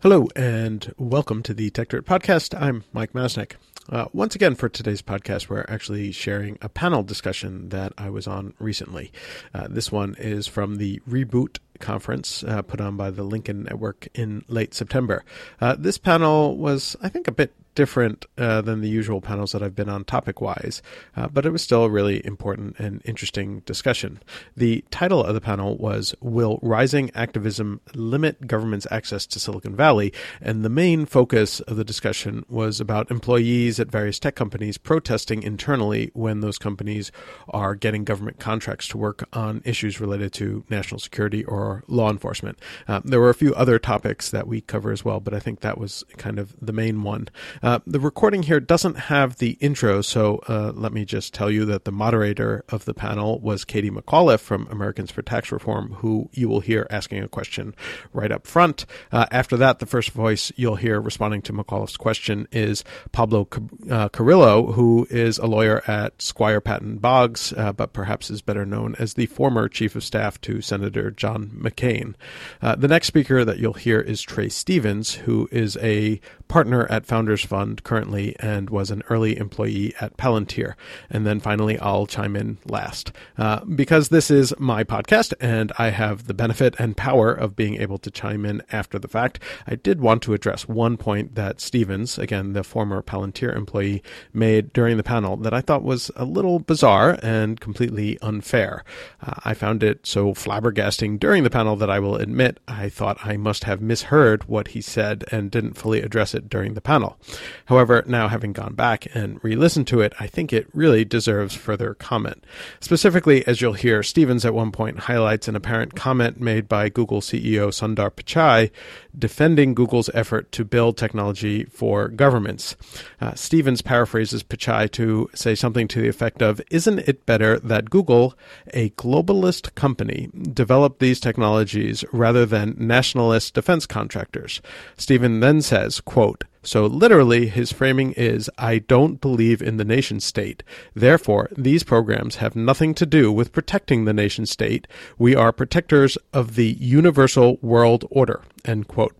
Hello, and welcome to the Tech Podcast. I'm Mike Masnick. Uh, once again, for today's podcast, we're actually sharing a panel discussion that I was on recently. Uh, this one is from the Reboot conference uh, put on by the Lincoln Network in late September. Uh, this panel was, I think, a bit different uh, than the usual panels that I've been on topic wise, uh, but it was still a really important and interesting discussion. The title of the panel was Will Rising Activism Limit Government's Access to Silicon Valley? And the main focus of the discussion was about employees at various tech companies protesting internally when those companies are getting government contracts to work on issues related to national security or law enforcement. Uh, there were a few other topics that we cover as well, but I think that was kind of the main one. Uh, the recording here doesn't have the intro, so uh, let me just tell you that the moderator of the panel was Katie McAuliffe from Americans for Tax Reform, who you will hear asking a question right up front. Uh, after that, the first voice you'll hear responding to McAuliffe's question is Pablo uh, Carrillo, who is a lawyer at Squire Patton Boggs, uh, but perhaps is better known as the former chief of staff to Senator John McCain. the next speaker that you'll hear is Trae Stephens, who is a partner at Founders Fund currently and was an early employee at Palantir. And then finally, I'll chime in last. Uh, because this is my podcast and I have the benefit and power of being able to chime in after the fact, I did want to address one point that Stephens, again, the former Palantir employee, made during the panel that I thought was a little bizarre and completely unfair. Uh, I found it so flabbergasting during the panel that I will admit I thought I must have misheard what he said and didn't fully address it during the panel. However, now having gone back and re listened to it, I think it really deserves further comment. Specifically, as you'll hear, Stephens at one point highlights an apparent comment made by Google CEO Sundar Pichai defending Google's effort to build technology for governments. Uh, Stephens paraphrases Pichai to say something to the effect of Isn't it better that Google, a globalist company, developed these technologies rather than nationalist defense contractors? Stephen then says, quote, so literally, his framing is I don't believe in the nation state. Therefore, these programs have nothing to do with protecting the nation state. We are protectors of the universal world order. End quote.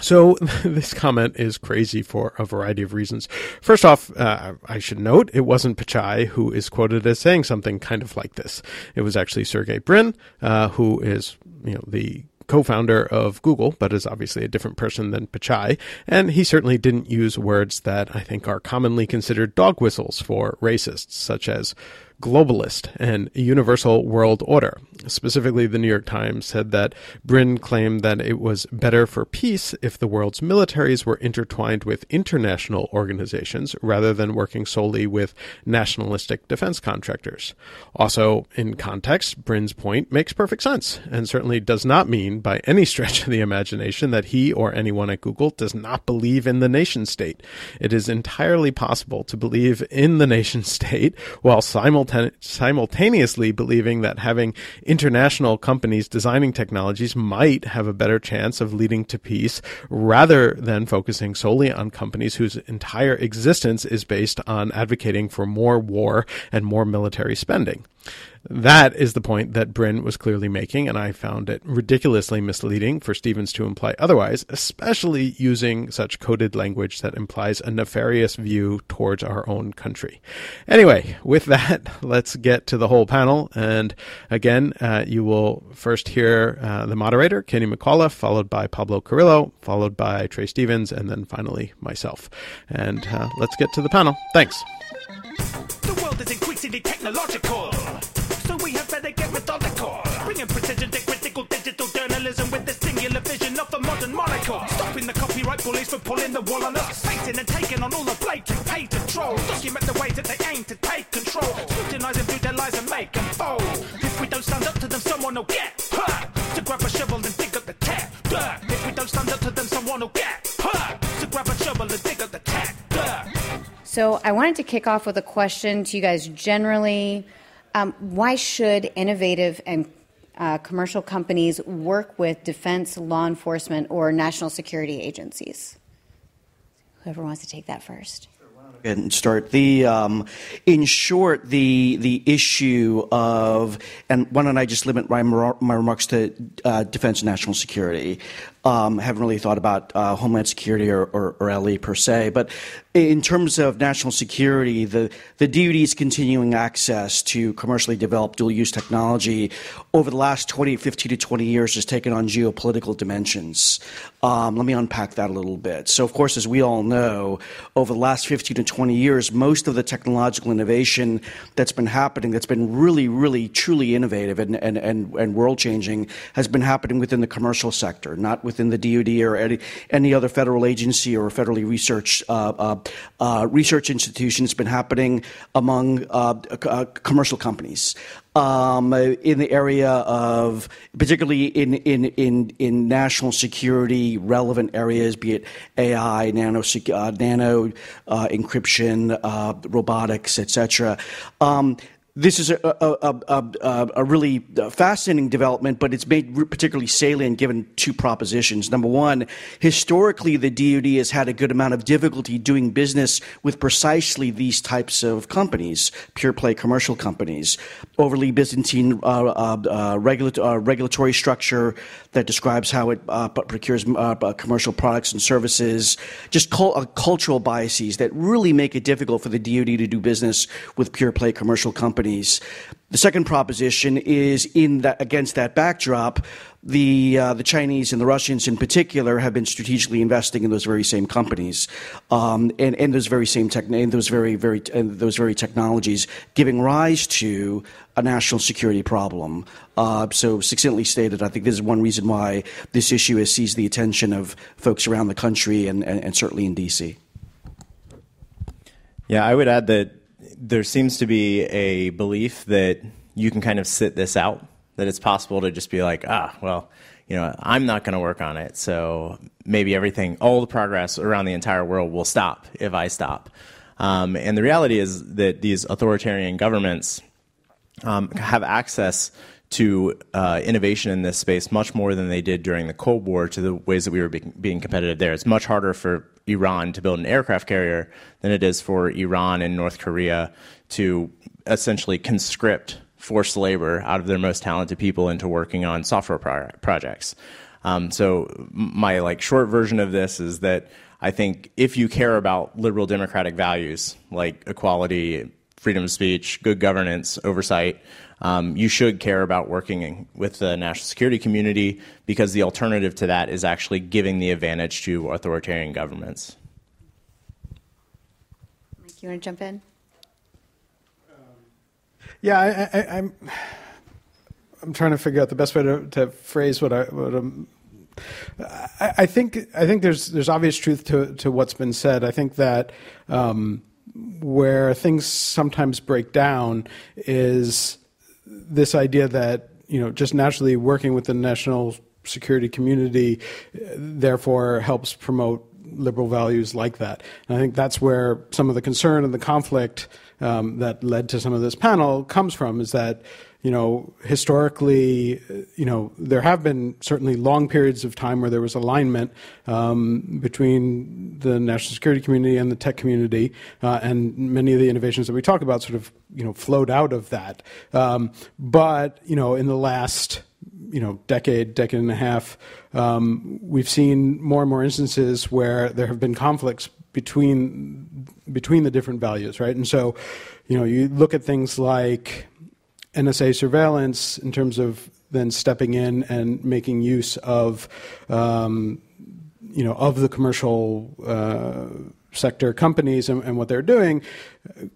So this comment is crazy for a variety of reasons. First off, uh, I should note it wasn't Pichai who is quoted as saying something kind of like this. It was actually Sergey Brin, uh, who is you know the co-founder of Google, but is obviously a different person than Pichai, and he certainly didn't use words that I think are commonly considered dog whistles for racists, such as globalist and universal world order. Specifically, the New York Times said that Brin claimed that it was better for peace if the world's militaries were intertwined with international organizations rather than working solely with nationalistic defense contractors. Also, in context, Brin's point makes perfect sense and certainly does not mean by any stretch of the imagination that he or anyone at Google does not believe in the nation state. It is entirely possible to believe in the nation state while simultaneously simultaneously believing that having international companies designing technologies might have a better chance of leading to peace rather than focusing solely on companies whose entire existence is based on advocating for more war and more military spending. That is the point that Brin was clearly making, and I found it ridiculously misleading for Stevens to imply otherwise, especially using such coded language that implies a nefarious view towards our own country. Anyway, with that, let's get to the whole panel. And again, uh, you will first hear uh, the moderator, Kenny McAuliffe, followed by Pablo Carrillo, followed by Trae Stephens, and then finally myself. And uh, let's get to the panel. Thanks. The world is increasingly technological journalism with the singular vision of the modern monocle. Stopping the copyright bullies from pulling the wool on us. Facing and taking on all the blatant paid trolls. Document the ways that they aim to take control. Scrutinizing through their lies and make them fold. If we don't stand up to them, someone will get hurt. To grab a shovel and dig up the tech dirt. If we don't stand up to them, someone will get hurt. To grab a shovel and dig up the dirt. So I wanted to kick off with a question to you guys generally. Um, why should innovative and uh, commercial companies work with defense, law enforcement, or national security agencies? Whoever wants to take that first and start the um, in short the the issue of and why don't I just limit my, my remarks to uh, defense and national security um, haven't really thought about uh, Homeland Security or, or, or, LE per se. But in terms of national security, the, the DoD is continuing access to commercially developed dual use technology over the last 20, 15 to 20 years has taken on geopolitical dimensions. Um, let me unpack that a little bit. So, of course, as we all know, over the last 15 to 20 years, most of the technological innovation that's been happening, that's been really, really, truly innovative and, and, and, and world changing, has been happening within the commercial sector, not within the DoD or any, any other federal agency or federally research uh, uh, uh, research institution. It's been happening among uh, uh, commercial companies um, in the area of, particularly in, in, in, in national security relevant areas, be it AI, nano, uh, nano uh, encryption, uh, robotics, etc. Um, this is a, a, a, a, really fascinating development, but it's made particularly salient given two propositions. Number one, historically, the DoD has had a good amount of difficulty doing business with precisely these types of companies, pure play commercial companies, overly Byzantine uh, uh, uh, regula- uh, regulatory structure that describes how it uh, procures uh, commercial products and services, just cul- cultural biases that really make it difficult for the DoD to do business with pure play commercial companies companies. The second proposition is in that against that backdrop, the uh, the Chinese and the Russians in particular have been strategically investing in those very same companies um, and, and those very same tech and those very very and those very technologies, giving rise to a national security problem. Uh, so succinctly stated, I think this is one reason why this issue has seized the attention of folks around the country and, and, and certainly in D.C. Yeah, I would add that there seems to be a belief that you can kind of sit this out, that it's possible to just be like, ah, well, you know, I'm not going to work on it. So maybe everything, all the progress around the entire world will stop if I stop. Um, and the reality is that these authoritarian governments um, have access to uh, innovation in this space much more than they did during the Cold War to the ways that we were be- being competitive there. It's much harder for Iran to build an aircraft carrier than it is for Iran and North Korea to essentially conscript forced labor out of their most talented people into working on software pro- projects. Um, so my like short version of this is that I think if you care about liberal democratic values like equality, freedom of speech, good governance, oversight, um, you should care about working with the national security community because the alternative to that is actually giving the advantage to authoritarian governments. Mike, you want to jump in? yeah, I, am I'm, I'm trying to figure out the best way to, to phrase what I what I'm. I, I think I think there's there's obvious truth to to what's been said. I think that um, where things sometimes break down is this idea that you know just naturally working with the national security community therefore helps promote liberal values like that. And I think that's where some of the concern and the conflict um, that led to some of this panel comes from is that you know, historically, you know, there have been certainly long periods of time where there was alignment um, between the national security community and the tech community, uh, and many of the innovations that we talk about sort of, you know, flowed out of that. Um, but you know, in the last you know decade, decade and a half, um, we've seen more and more instances where there have been conflicts between between the different values, right? And so, you know, you look at things like NSA surveillance in terms of then stepping in and making use of, um, you know, of the commercial uh, sector companies and, and, what they're doing,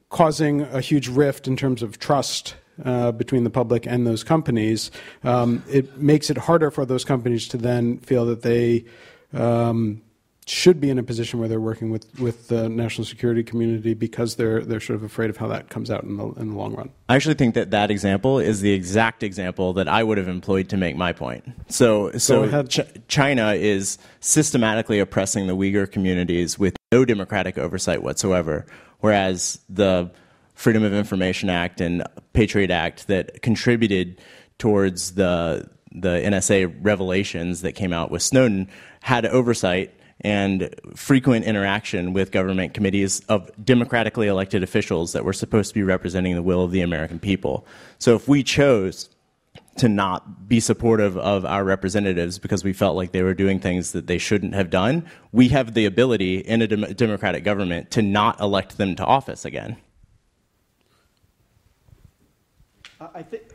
causing a huge rift in terms of trust uh, between the public and those companies. Um, it makes it harder for those companies to then feel that they um, should be in a position where they're working with, with the national security community because they're they're sort of afraid of how that comes out in the in the long run. I actually think that that example is the exact example that I would have employed to make my point. So so Ch- China is systematically oppressing the Uyghur communities with no democratic oversight whatsoever, whereas the Freedom of Information Act and Patriot Act that contributed towards the the NSA revelations that came out with Snowden had oversight and frequent interaction with government committees of democratically elected officials that were supposed to be representing the will of the American people. So if we chose to not be supportive of our representatives because we felt like they were doing things that they shouldn't have done. We have the ability in a dem- democratic government to not elect them to office again. I think.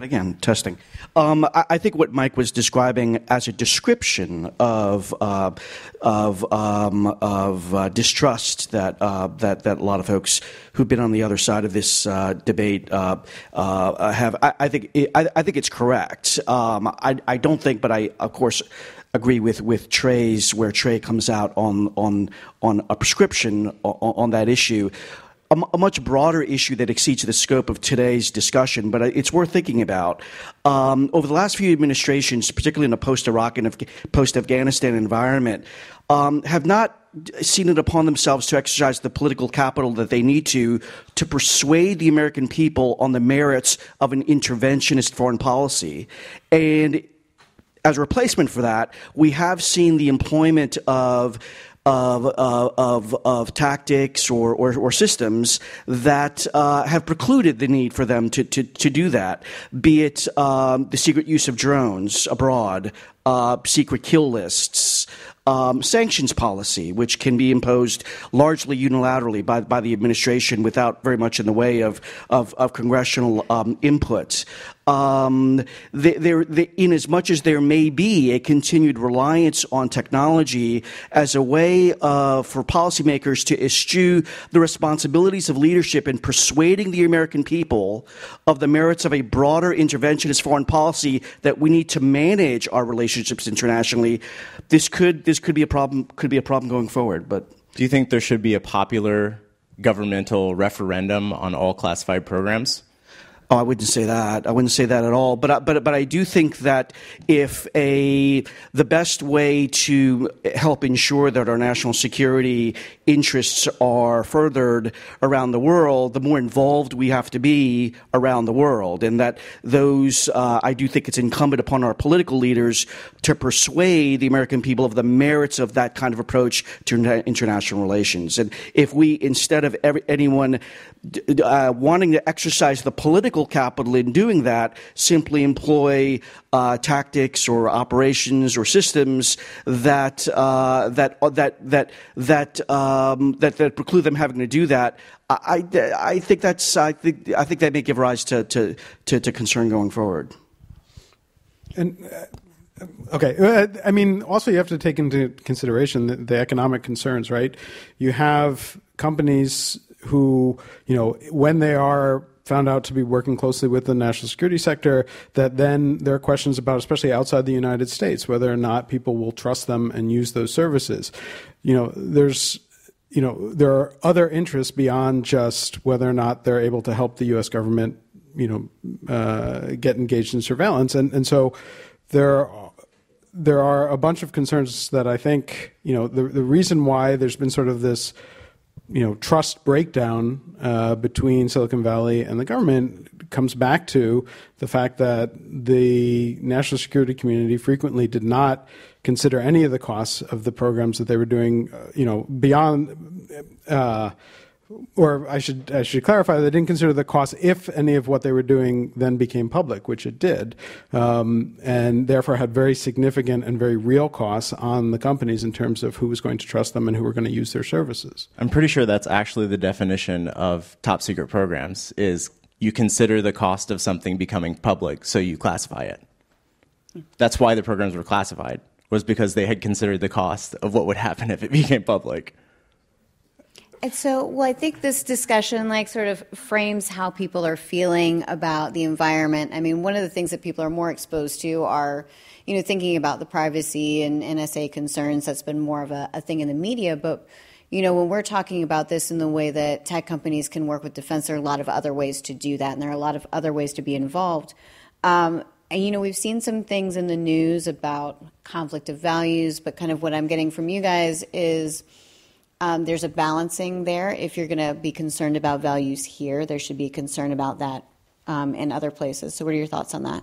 Again, testing. Um, I, I, think what Mike was describing as a description of uh, of um, of uh, distrust that uh, that that a lot of folks who've been on the other side of this uh, debate uh, uh, have. I, I think it, I, I, think it's correct. Um, I I don't think, but I of course agree with with Trae's where Trae comes out on on on a prescription on, on that issue a, a, much broader issue that exceeds the scope of today's discussion, but it's worth thinking about. Um, over the last few administrations, particularly in a post-Iraq and post-Afghanistan environment, um, have not seen it upon themselves to exercise the political capital that they need to to persuade the American people on the merits of an interventionist foreign policy. And as a replacement for that, we have seen the employment of of, of, of tactics or, or, or systems that uh, have precluded the need for them to, to, to do that, be it um, the secret use of drones abroad, uh, secret kill lists, um, sanctions policy, which can be imposed largely unilaterally by, by the administration without very much in the way of, of, of congressional um, input. Um, there, in as much as there may be a continued reliance on technology as a way uh, for policymakers to eschew the responsibilities of leadership in persuading the American people of the merits of a broader interventionist foreign policy that we need to manage our relationships internationally, this could this could be a problem could be a problem going forward. But do you think there should be a popular governmental referendum on all classified programs? Oh, I wouldn't say that. I wouldn't say that at all. But but but I do think that if a the best way to help ensure that our national security interests are furthered around the world, the more involved we have to be around the world, and that those uh, I do think it's incumbent upon our political leaders to persuade the American people of the merits of that kind of approach to international relations. And if we instead of every, anyone uh, wanting to exercise the political capital in doing that simply employ uh, tactics or operations or systems that uh, that uh, that that that, um, that that preclude them having to do that. I, I think that's I think I think that may give rise to to, to, to concern going forward. And uh, okay, uh, I mean, also you have to take into consideration the, the economic concerns, right? You have companies who, you know, when they are found out to be working closely with the national security sector, that then there are questions about, especially outside the United States, whether or not people will trust them and use those services. You know, there's you know, there are other interests beyond just whether or not they're able to help the U.S. government, you know, uh, get engaged in surveillance, and and so there are, there are a bunch of concerns that I think you know the the reason why there's been sort of this you know trust breakdown uh, between Silicon Valley and the government comes back to the fact that the national security community frequently did not consider any of the costs of the programs that they were doing. Uh, you know beyond. Uh, or I should I should clarify they didn't consider the cost if any of what they were doing then became public, which it did, um, and therefore had very significant and very real costs on the companies in terms of who was going to trust them and who were going to use their services. I'm pretty sure that's actually the definition of top secret programs: is you consider the cost of something becoming public, so you classify it. That's why the programs were classified was because they had considered the cost of what would happen if it became public. And so, well, I think this discussion like sort of frames how people are feeling about the environment. I mean, one of the things that people are more exposed to are, you know, thinking about the privacy and NSA concerns. That's been more of a, a thing in the media, but you know, when we're talking about this in the way that tech companies can work with defense, there are a lot of other ways to do that, and there are a lot of other ways to be involved. Um, and you know, we've seen some things in the news about conflict of values, but kind of what I'm getting from you guys is um, there's a balancing there. If you're going to be concerned about values here, there should be concern about that um, in other places. So, what are your thoughts on that?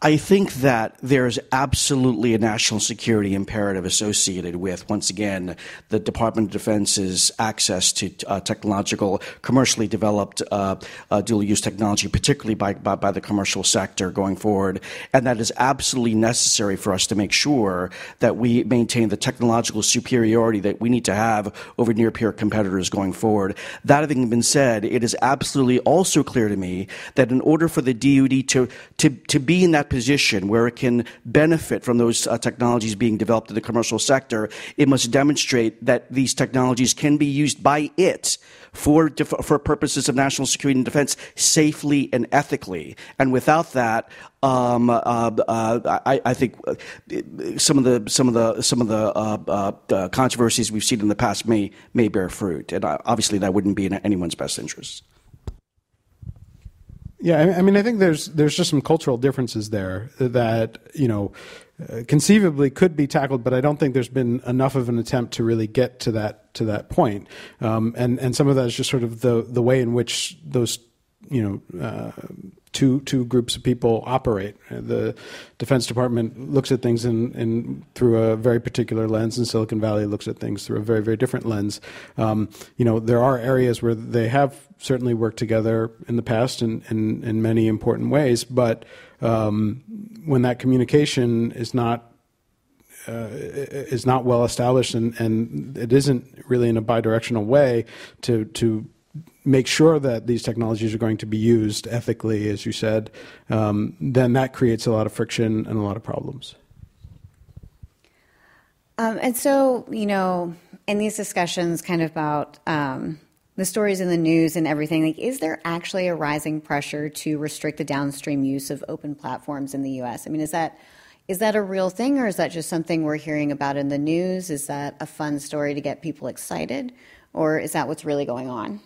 I think that there's absolutely a national security imperative associated with, once again, the Department of Defense's access to uh, technological, commercially developed uh, uh, dual use technology, particularly by, by, by, the commercial sector going forward. And that is absolutely necessary for us to make sure that we maintain the technological superiority that we need to have over near peer competitors going forward. That having been said, it is absolutely also clear to me that in order for the DoD to, to, to be in that position where it can benefit from those uh, technologies being developed in the commercial sector, it must demonstrate that these technologies can be used by it for, for purposes of national security and defense safely and ethically. And without that, um, uh, uh, I, I, think uh, some of the some of the some of the uh, uh, controversies we've seen in the past may may bear fruit, and obviously that wouldn't be in anyone's best interest. Yeah, I mean, I think there's there's just some cultural differences there that you know uh, conceivably could be tackled, but I don't think there's been enough of an attempt to really get to that to that point. Um, and and some of that is just sort of the the way in which those you know. Uh, two two groups of people operate. The Defense Department looks at things in, in through a very particular lens, and Silicon Valley looks at things through a very very different lens. Um, you know, there are areas where they have certainly worked together in the past in in, in many important ways, but um, when that communication is not uh, is not well established and, and it isn't really in a bidirectional way to to make sure that these technologies are going to be used ethically, as you said, um, then that creates a lot of friction and a lot of problems. Um, and so, you know, in these discussions, kind of about um, the stories in the news and everything, like, is there actually a rising pressure to restrict the downstream use of open platforms in the U.S.? I mean, is that is that a real thing, or is that just something we're hearing about in the news? Is that a fun story to get people excited, or is that what's really going on?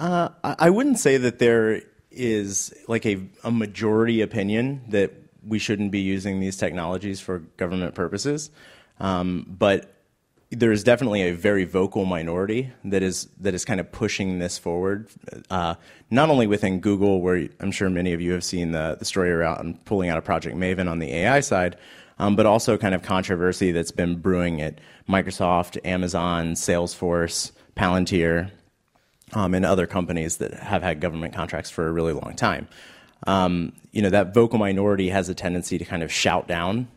Uh, I wouldn't say that there is like a, a majority opinion that we shouldn't be using these technologies for government purposes, um, but there is definitely a very vocal minority that is that is kind of pushing this forward. Uh, not only within Google, where I'm sure many of you have seen the, the story around pulling out of Project Maven on the AI side, um, but also kind of controversy that's been brewing at Microsoft, Amazon, Salesforce, Palantir, um, and other companies that have had government contracts for a really long time. Um, you know, that vocal minority has a tendency to kind of shout down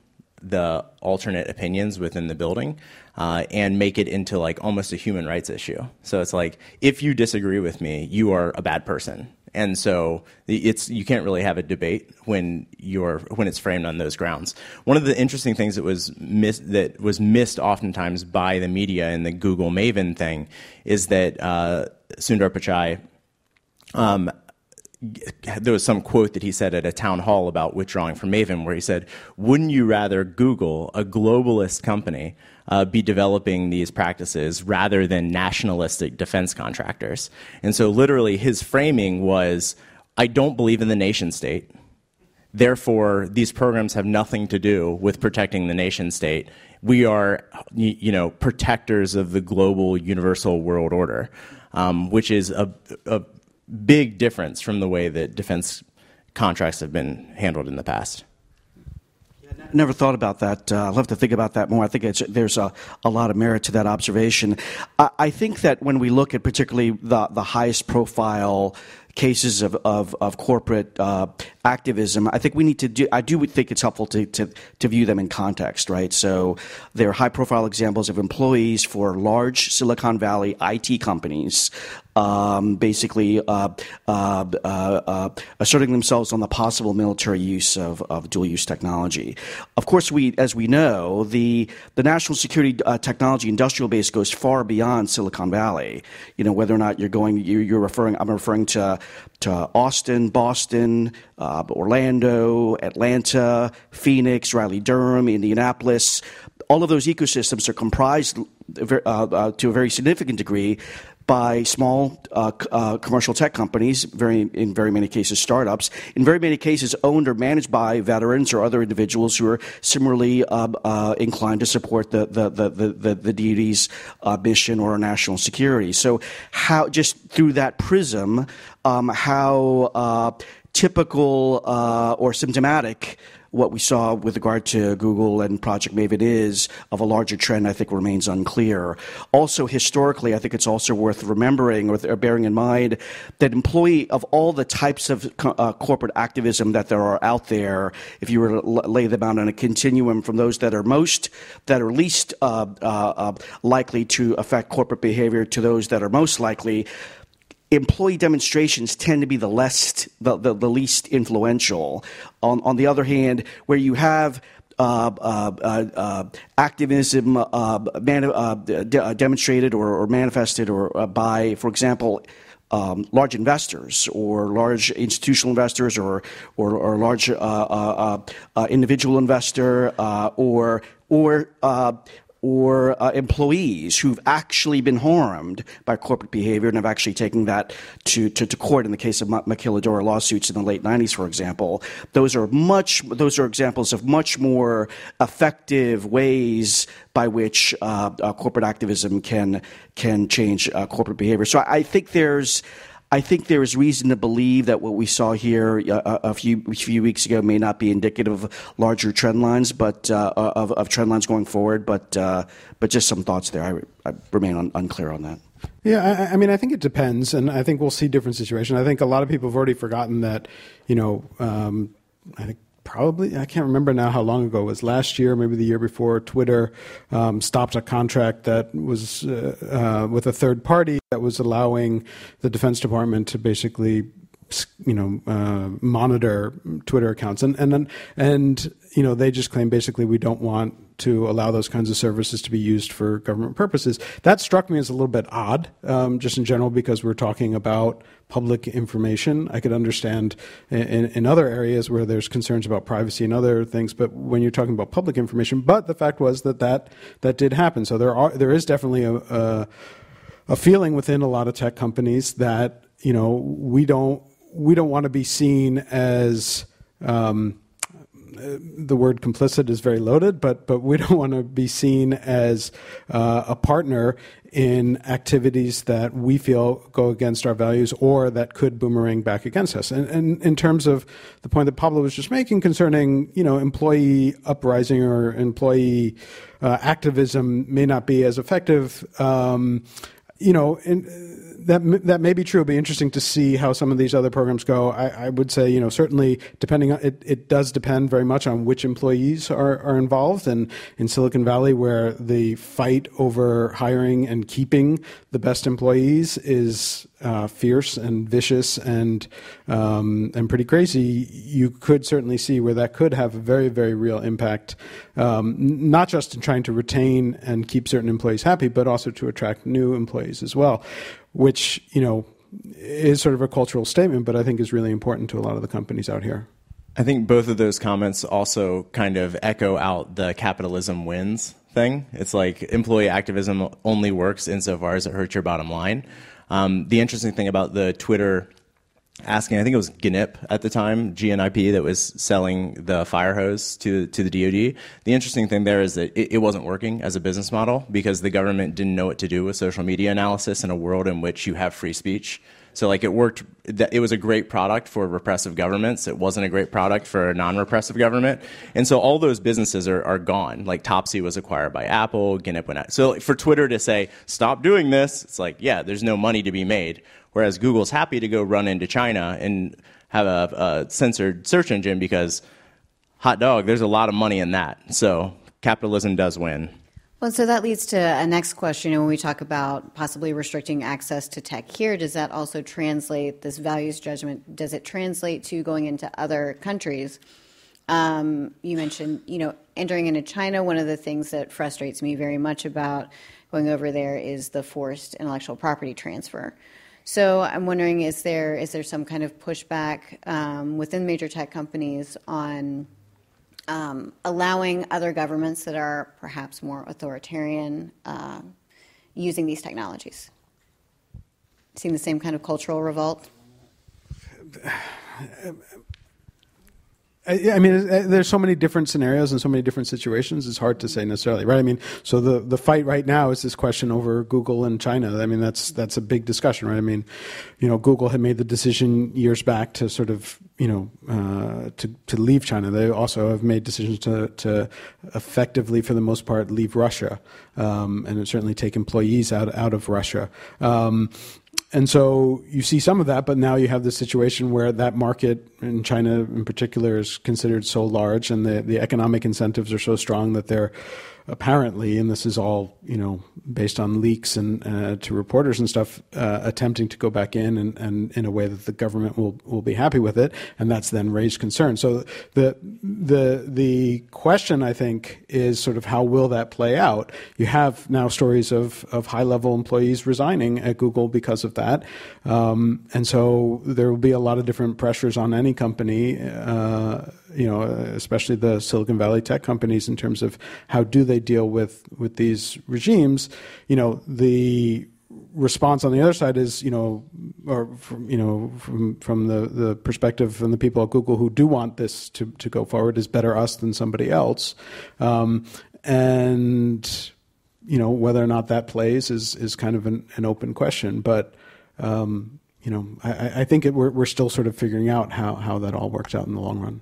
the alternate opinions within the building uh, and make it into like almost a human rights issue. So it's like, if you disagree with me, you are a bad person. And so it's you can't really have a debate when you're when it's framed on those grounds. One of the interesting things that was miss, that was missed oftentimes by the media in the Google Maven thing is that uh, Sundar Pichai. Um, there was some quote that he said at a town hall about withdrawing from Maven, where he said, "Wouldn't you rather Google, a globalist company, uh, be developing these practices rather than nationalistic defense contractors?" And so, literally, his framing was, "I don't believe in the nation state." Therefore, these programs have nothing to do with protecting the nation state. We are, you know, protectors of the global universal world order um, which is a, a big difference from the way that defense contracts have been handled in the past. Never thought about that. Uh, I'll have to think about that more. I think there's a, a lot of merit to that observation. I, I think that when we look at particularly the, the highest profile cases of, of, of corporate uh, activism, I think we need to do, I do think it's helpful to, to, to view them in context, right? So there are high profile examples of employees for large Silicon Valley IT companies um, basically uh, uh, uh, uh, asserting themselves on the possible military use of, of dual use technology. Of course, we, as we know, the, the national security uh, technology industrial base goes far beyond Silicon Valley. You know, whether or not you're going, you, you're referring, I'm referring to to Austin, Boston, uh, Orlando, Atlanta, Phoenix, Raleigh Durham, Indianapolis. All of those ecosystems are comprised uh, uh, to a very significant degree by small uh, uh, commercial tech companies, very in very many cases startups, in very many cases owned or managed by veterans or other individuals who are similarly uh, uh inclined to support the the the the, the DoD's uh, mission or national security. So, how just through that prism, um, how uh, typical uh, or symptomatic what we saw with regard to Google and Project Maven is of a larger trend, I think remains unclear. Also, historically, I think it's also worth remembering or bearing in mind that employee of all the types of uh, corporate activism that there are out there, if you were to lay them out on a continuum from those that are most, that are least uh, uh, uh likely to affect corporate behavior to those that are most likely, employee demonstrations tend to be the less the, the, the least influential. On, on the other hand, where you have uh, uh, uh, uh activism uh, man, uh, de- demonstrated or, or, manifested or by, for example, um, large investors or large institutional investors or or, or large individual investor or or or uh, employees who've actually been harmed by corporate behavior and have actually taken that to, to, to court in the case of maquiladora lawsuits in the late 90s, for example. Those are much, those are examples of much more effective ways by which uh, uh, corporate activism can, can change uh, corporate behavior. So I, I think there's, I think there is reason to believe that what we saw here uh, uh, a, few a few weeks ago may not be indicative of larger trend lines, but uh, uh, of, of, trend lines going forward. But uh, but just some thoughts there. I, I remain un, unclear on that. Yeah, I, I, mean, I think it depends, and I think we'll see different situations. I think a lot of people have already forgotten that, you know, um, I think probably I can't remember now how long ago it was last year, maybe the year before. Twitter um, stopped a contract that was uh, uh, with a third party that was allowing the Defense Department to basically you know uh, monitor Twitter accounts and and and you know they just claim basically we don't want to allow those kinds of services to be used for government purposes. That struck me as a little bit odd, um, just in general, because we're talking about public information. I could understand in, in, other areas where there's concerns about privacy and other things, but when you're talking about public information, but the fact was that that, that did happen. So there are there is definitely a, a a feeling within a lot of tech companies that you know we don't we don't want to be seen as um, the word complicit is very loaded, but but we don't want to be seen as uh, a partner in activities that we feel go against our values or that could boomerang back against us. And, and in terms of the point that Pablo was just making concerning, you know, employee uprising or employee uh, activism may not be as effective. Um, you know, in, that that may be true. It'll be interesting to see how some of these other programs go. I, I, would say, you know, certainly depending on it, it does depend very much on which employees are, are involved. And in Silicon Valley, where the fight over hiring and keeping the best employees is uh, fierce and vicious and um, and pretty crazy, you could certainly see where that could have a very very real impact, um, not just in trying to retain and keep certain employees happy, but also to attract new employees as well which you know is sort of a cultural statement, but I think is really important to a lot of the companies out here. I think both of those comments also kind of echo out the capitalism wins thing. It's like employee activism only works insofar as it hurts your bottom line. Um, the interesting thing about the Twitter asking, I think it was GNIP at the time, GNIP, that was selling the fire hose to, to the DoD. The interesting thing there is that it, it, wasn't working as a business model because the government didn't know what to do with social media analysis in a world in which you have free speech. So like it worked. It was a great product for repressive governments. It wasn't a great product for a non-repressive government. And so all those businesses are, are gone. Like Topsy was acquired by Apple. GNIP went out. So for Twitter to say stop doing this, it's like yeah, there's no money to be made. Whereas Google's happy to go run into China and have a, a censored search engine because hot dog, there's a lot of money in that. So capitalism does win. Well, so that leads to a next question. when we talk about possibly restricting access to tech here, does that also translate this values judgment? Does it translate to going into other countries? Um, you mentioned, you know, entering into China. One of the things that frustrates me very much about going over there is the forced intellectual property transfer. So I'm wondering, is there is there some kind of pushback um, within major tech companies on um, allowing other governments that are perhaps more authoritarian uh, using these technologies? Seeing the same kind of cultural revolt? I, mean, uh, there's so many different scenarios and so many different situations. It's hard to say necessarily, right? I mean, so the the fight right now is this question over Google and China. I mean, that's that's a big discussion, right? I mean, you know, Google had made the decision years back to sort of you know uh, to to leave China. They also have made decisions to to effectively, for the most part, leave Russia, um, and certainly take employees out out of Russia. Um, and so you see some of that, but now you have the situation where that market in China in particular is considered so large and the, the economic incentives are so strong that they're apparently, and this is all you know based on leaks and uh, to reporters and stuff, uh, attempting to go back in and, and in a way that the government will will be happy with it, and that's then raised concern. So the the the question I think is sort of how will that play out? You have now stories of of high level employees resigning at Google because of that, um, and so there will be a lot of different pressures on any company. Uh, you know, especially the Silicon Valley tech companies, in terms of how do they deal with with these regimes. You know, the response on the other side is, you know, or from, you know, from from the the perspective from the people at Google who do want this to to go forward is better us than somebody else, um, and you know whether or not that plays is is kind of an, an open question, but. Um, you know, I, I think it, we're, we're still sort of figuring out how, how that all works out in the long run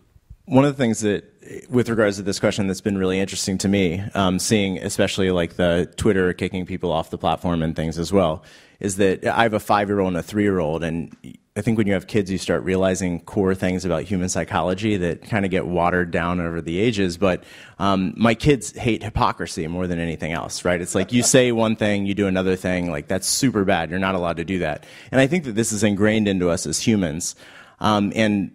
one of the things that with regards to this question that's been really interesting to me um, seeing especially like the twitter kicking people off the platform and things as well is that i have a five year old and a three year old and i think when you have kids you start realizing core things about human psychology that kind of get watered down over the ages. But um, my kids hate hypocrisy more than anything else right? It's like you say one thing you do another thing like that's super bad. You're not allowed to do that. And i think that this is ingrained into us as humans. Um, and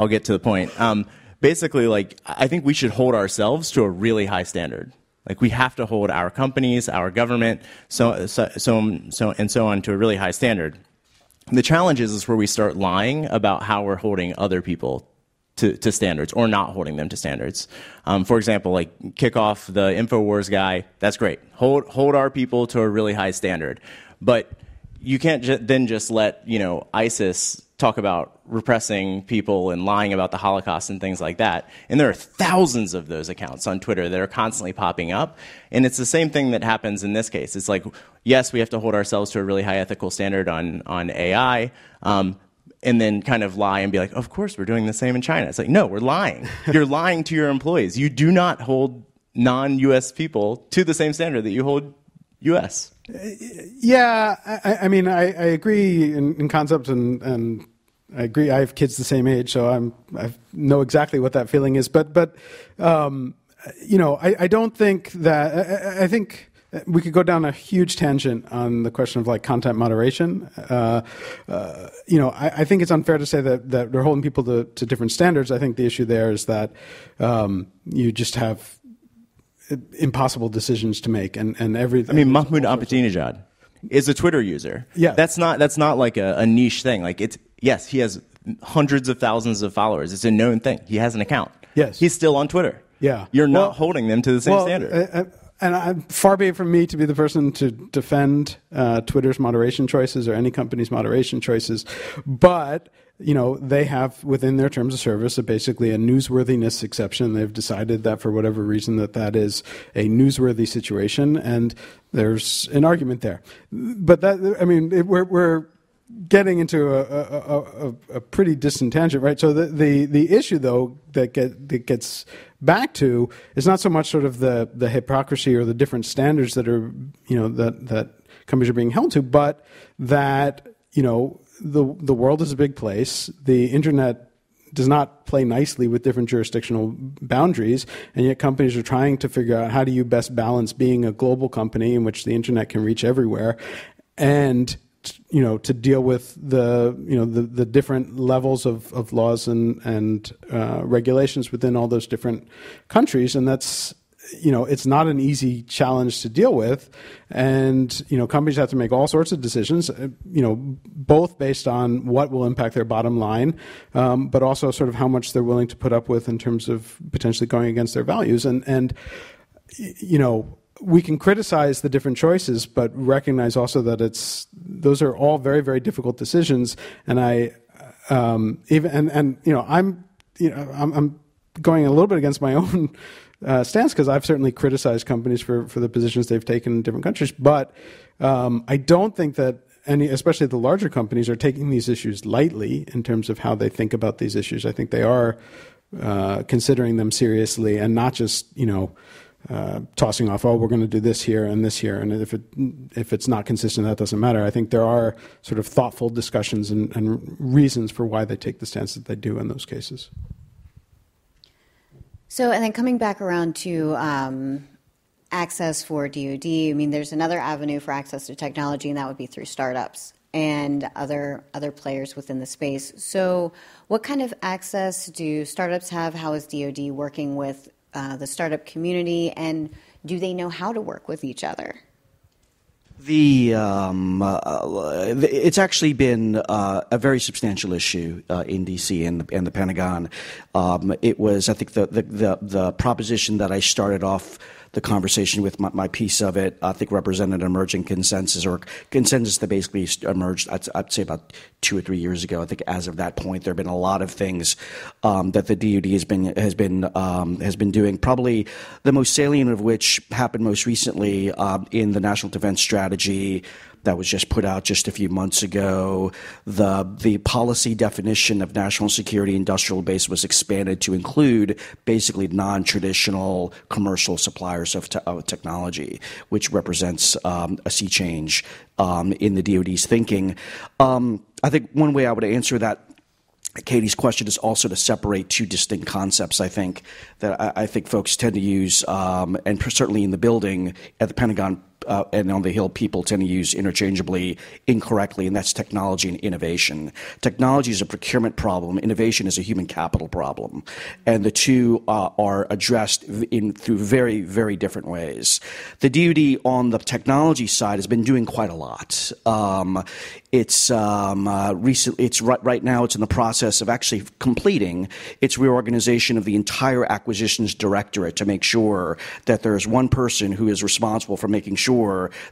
I'll get to the point. Um, basically, like I think we should hold ourselves to a really high standard. Like we have to hold our companies, our government, so so so, so and so on to a really high standard. The challenge is, is where we start lying about how we're holding other people to, to standards or not holding them to standards. Um, for example, like kick off the Infowars guy, that's great. Hold, hold our people to a really high standard. But you can't ju- then just let, you know, ISIS talk about repressing people and lying about the Holocaust and things like that. And there are thousands of those accounts on Twitter that are constantly popping up. And it's the same thing that happens in this case. It's like, yes, we have to hold ourselves to a really high ethical standard on, on AI. Um, and then kind of lie and be like, of course, we're doing the same in China. It's like, no, we're lying. You're lying to your employees. You do not hold non US people to the same standard that you hold US. Yeah, I, I mean, I, I agree in, in concept, and, and I agree. I have kids the same age, so I'm I know exactly what that feeling is. But but um, you know, I, I don't think that I, I, think we could go down a huge tangent on the question of like content moderation. Uh, uh, you know, I, I, think it's unfair to say that that they're holding people to, to different standards. I think the issue there is that um, you just have impossible decisions to make, and and everything. I mean, Mahmoud Ahmadinejad is a Twitter user. Yeah, that's not that's not like a, a niche thing. Like it's yes, he has hundreds of thousands of followers. It's a known thing. He has an account. Yes, he's still on Twitter. Yeah, you're not holding them to the same well, standard. Uh, uh, and I'm, far be it from me to be the person to defend uh, Twitter's moderation choices or any company's moderation choices, but you know they have within their terms of service a basically a newsworthiness exception. They've decided that for whatever reason that that is a newsworthy situation, and there's an argument there. But that I mean it, we're, we're getting into a, a, a, a, pretty distant tangent, right? So the, the, the issue, though, that, get, that gets back to is not so much sort of the, the hypocrisy or the different standards that are, you know, that, that companies are being held to, but that, you know, the, the world is a big place. The internet does not play nicely with different jurisdictional boundaries, and yet companies are trying to figure out how do you best balance being a global company in which the internet can reach everywhere and you know to deal with the you know the, the different levels of, of laws and and uh, regulations within all those different countries and that's you know it's not an easy challenge to deal with and you know companies have to make all sorts of decisions uh, you know both based on what will impact their bottom line um, but also sort of how much they're willing to put up with in terms of potentially going against their values and and you know we can criticize the different choices, but recognize also that it's those are all very very difficult decisions. And I um, even and and you know I'm you know, I'm, I'm going a little bit against my own uh, stance because I've certainly criticized companies for for the positions they've taken in different countries, but um, I don't think that any, especially the larger companies, are taking these issues lightly in terms of how they think about these issues. I think they are uh, considering them seriously and not just you know. Uh, tossing off, oh, we're going to do this here and this here, and if it if it's not consistent, that doesn't matter. I think there are sort of thoughtful discussions and, and reasons for why they take the stance that they do in those cases. So, and then coming back around to um, access for DoD, I mean, there's another avenue for access to technology, and that would be through startups and other other players within the space. So, what kind of access do startups have? How is DoD working with uh, the startup community, and do they know how to work with each other? The um, uh, it's actually been uh, a very substantial issue uh, in DC and the, and the Pentagon. Um, it was, I think, the, the, the the proposition that I started off the conversation with my, my, piece of it, I think represented an emerging consensus or consensus that basically emerged, I'd, I'd, say about two or three years ago. I think as of that point, there have been a lot of things um, that the DoD has been has been um, has been doing. Probably the most salient of which happened most recently um, in the National Defense Strategy that was just put out just a few months ago. The the policy definition of national security industrial base was expanded to include basically non-traditional commercial suppliers of, te- of technology, which represents um, a sea change um, in the DoD's thinking. Um, I think one way I would answer that Katie's question is also to separate two distinct concepts. I think that I, I think folks tend to use, um, and certainly in the building at the Pentagon uh, and on the Hill people tend to use interchangeably incorrectly, and that's technology and innovation. Technology is a procurement problem. Innovation is a human capital problem, and the two uh, are addressed in through very very different ways. The DoD on the technology side has been doing quite a lot. Um, it's um, uh, recently. It's right, right now. It's in the process of actually completing its reorganization of the entire acquisitions directorate to make sure that there is one person who is responsible for making sure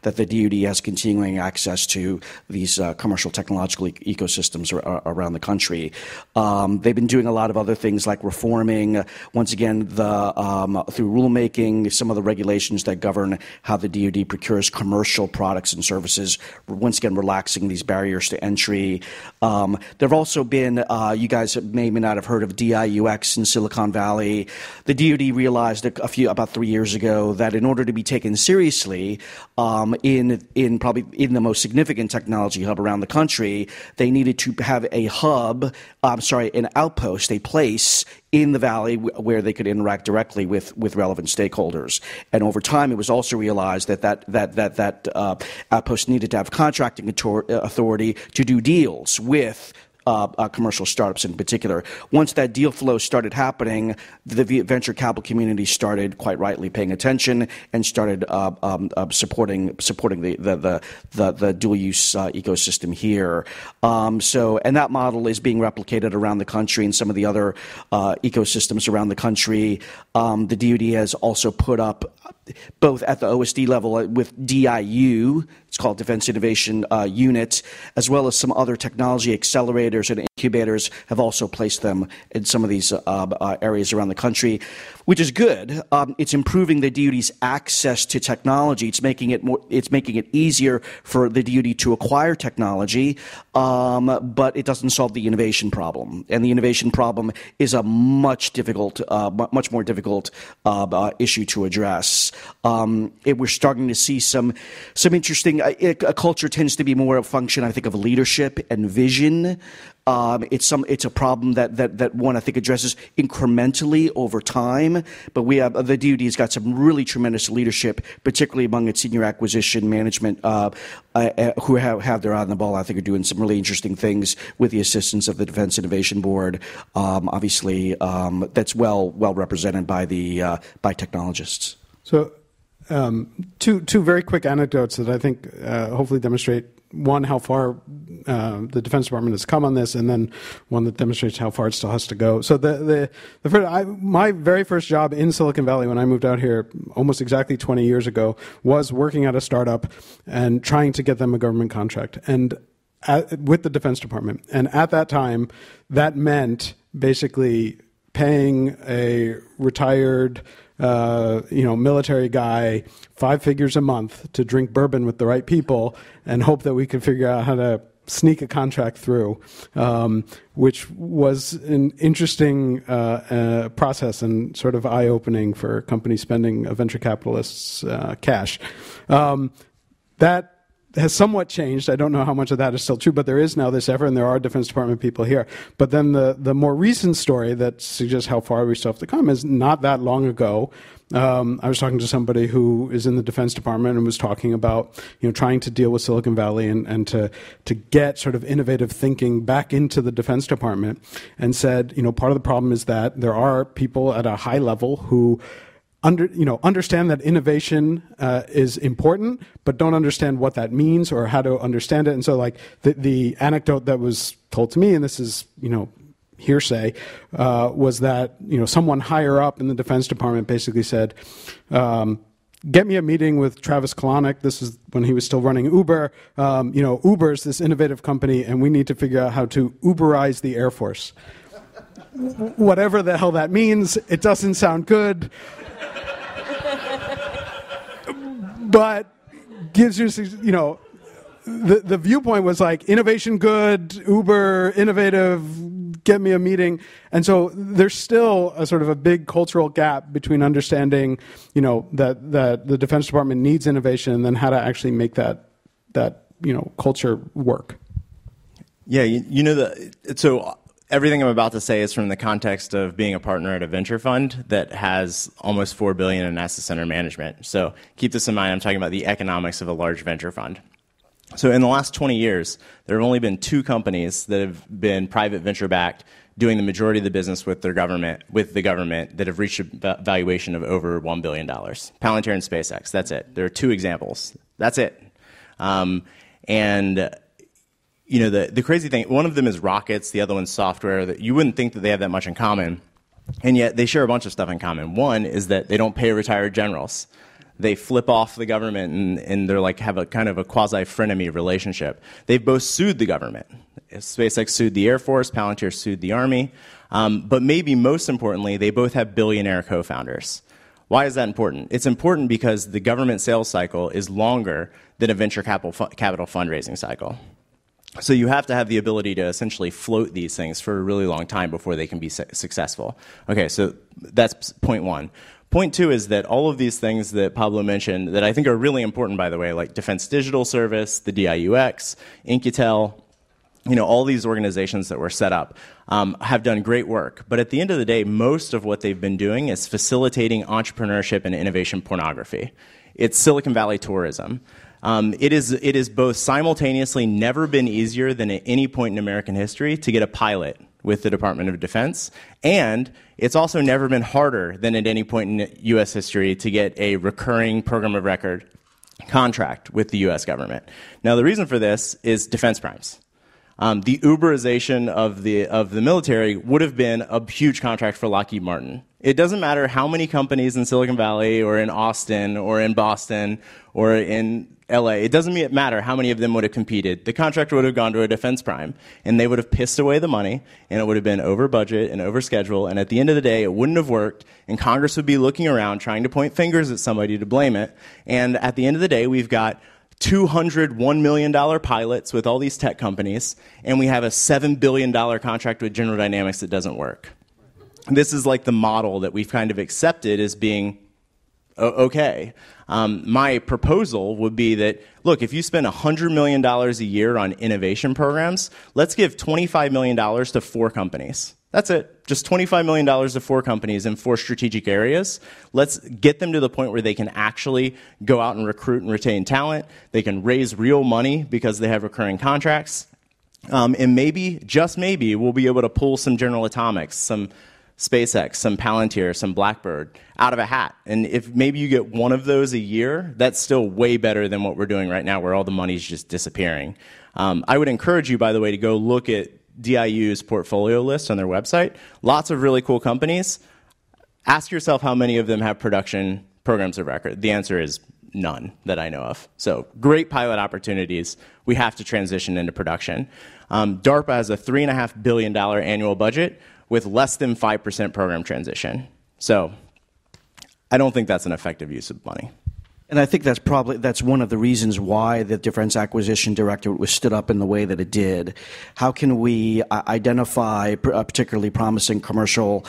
that the DoD has continuing access to these uh, commercial technological e- ecosystems ar- around the country. Um, they've been doing a lot of other things like reforming, once again, the um, through rulemaking, some of the regulations that govern how the DoD procures commercial products and services. Once again, relaxing these barriers to entry. Um, there have also been, uh, you guys may, may not have heard of DIUX in Silicon Valley. The DoD realized a few about three years ago that in order to be taken seriously um, in in probably in the most significant technology hub around the country, they needed to have a hub. I'm sorry, an outpost, a place in the valley where they could interact directly with, with relevant stakeholders. And over time, it was also realized that that that that that uh, outpost needed to have contracting authority to do deals with uh, uh, commercial startups in particular. Once that deal flow started happening, the venture capital community started quite rightly paying attention and started uh, um, uh, supporting supporting the the the, the, the dual use uh, ecosystem here. Um, so, and that model is being replicated around the country and some of the other uh, ecosystems around the country. Um, the DoD has also put up both at the OSD level with DIU, called Defense Innovation uh, Unit, as well as some other technology accelerators and incubators have also placed them in some of these uh, uh, areas around the country, which is good. Um, it's improving the DoD's access to technology. It's making it more. It's making it easier for the DoD to acquire technology, um, but it doesn't solve the innovation problem. And the innovation problem is a much difficult, uh, much more difficult uh, uh, issue to address. Um, it, we're starting to see some some interesting a, culture tends to be more a function, I think, of leadership and vision. Um, it's some it's a problem that, that that one I think addresses incrementally over time. But we have the DoD's got some really tremendous leadership, particularly among its senior acquisition management, uh, uh, uh, who have, have their eye on the ball. I think are doing some really interesting things with the assistance of the Defense Innovation Board. Um, obviously, um, that's well well represented by the uh, by technologists. So um, two two very quick anecdotes that I think uh, hopefully demonstrate one how far uh, the Defense Department has come on this, and then one that demonstrates how far it still has to go. So the the, the first, I, my very first job in Silicon Valley when I moved out here almost exactly 20 years ago was working at a startup and trying to get them a government contract and at, with the Defense Department. And at that time, that meant basically paying a retired uh, you know, military guy five figures a month to drink bourbon with the right people and hope that we could figure out how to sneak a contract through, um, which was an interesting uh, uh, process and sort of eye opening for companies spending a venture capitalist's uh, cash. Um, that has somewhat changed. I don't know how much of that is still true, but there is now this effort, and there are Defense Department people here. But then the, the more recent story that suggests how far we still have to come is not that long ago. Um, I was talking to somebody who is in the Defense Department and was talking about you know trying to deal with Silicon Valley and, and to to get sort of innovative thinking back into the Defense Department, and said you know part of the problem is that there are people at a high level who under, you know, understand that innovation uh, is important, but don't understand what that means or how to understand it. And so, like the, the anecdote that was told to me, and this is, you know, hearsay, uh, was that you know someone higher up in the Defense Department basically said. Um, get me a meeting with Travis Kalanick. This is when he was still running Uber. Um, you know, Uber is this innovative company, and we need to figure out how to Uberize the Air Force. Whatever the hell that means, it doesn't sound good. But gives you, you know, the, the viewpoint was like innovation good, Uber innovative, get me a meeting. And so there's still a sort of a big cultural gap between understanding, you know, that, that the Defense Department needs innovation and then how to actually make that, that you know, culture work. Yeah, you, you know, the, so everything I'm about to say is from the context of being a partner at a venture fund that has almost four billion in assets under management. So keep this in mind. I'm talking about the economics of a large venture fund. So in the last 20 years, there have only been two companies that have been private venture backed doing the majority of the business with their government with the government that have reached a valuation of over $1 billion palantir and spacex that's it there are two examples that's it um, and you know, the, the crazy thing, one of them is rockets, the other one's software. That you wouldn't think that they have that much in common, and yet they share a bunch of stuff in common. One is that they don't pay retired generals. They flip off the government and, and they're like have a kind of a quasi frenemy relationship. They've both sued the government. SpaceX sued the Air Force, Palantir sued the Army. Um, but maybe most importantly, they both have billionaire co founders. Why is that important? It's important because the government sales cycle is longer than a venture capital, capital fundraising cycle. So you have to have the ability to essentially float these things for a really long time before they can be su- successful. Okay, so that's point one. Point two is that all of these things that Pablo mentioned that I think are really important, by the way, like Defense Digital Service, the DIUX, In-Q-Tel, you know, all these organizations that were set up um, have done great work. But at the end of the day, most of what they've been doing is facilitating entrepreneurship and innovation pornography. It's Silicon Valley tourism. Um, it, is, it is both simultaneously never been easier than at any point in American history to get a pilot with the Department of Defense, and it's also never been harder than at any point in U.S. history to get a recurring program of record contract with the U.S. government. Now, the reason for this is defense primes. Um, the Uberization of the, of the military would have been a huge contract for Lockheed Martin. It doesn't matter how many companies in Silicon Valley or in Austin or in Boston or in LA, it doesn't matter how many of them would have competed. The contract would have gone to a defense prime, and they would have pissed away the money, and it would have been over budget and over schedule, and at the end of the day, it wouldn't have worked, and Congress would be looking around trying to point fingers at somebody to blame it, and at the end of the day, we've got 200 $1 million pilots with all these tech companies, and we have a $7 billion contract with General Dynamics that doesn't work. This is like the model that we've kind of accepted as being okay. Um, my proposal would be that look, if you spend $100 million a year on innovation programs, let's give $25 million to four companies. That's it. Just $25 million to four companies in four strategic areas. Let's get them to the point where they can actually go out and recruit and retain talent. They can raise real money because they have recurring contracts. Um, and maybe, just maybe, we'll be able to pull some General Atomics, some SpaceX, some Palantir, some Blackbird out of a hat. And if maybe you get one of those a year, that's still way better than what we're doing right now, where all the money's just disappearing. Um, I would encourage you, by the way, to go look at DIU's portfolio list on their website. Lots of really cool companies. Ask yourself how many of them have production programs of record. The answer is none that I know of. So great pilot opportunities. We have to transition into production. Um, DARPA has a $3.5 billion annual budget with less than 5% program transition. So I don't think that's an effective use of money. And I think that's probably that's one of the reasons why the Defense Acquisition Directorate was stood up in the way that it did. How can we uh, identify uh, particularly promising commercial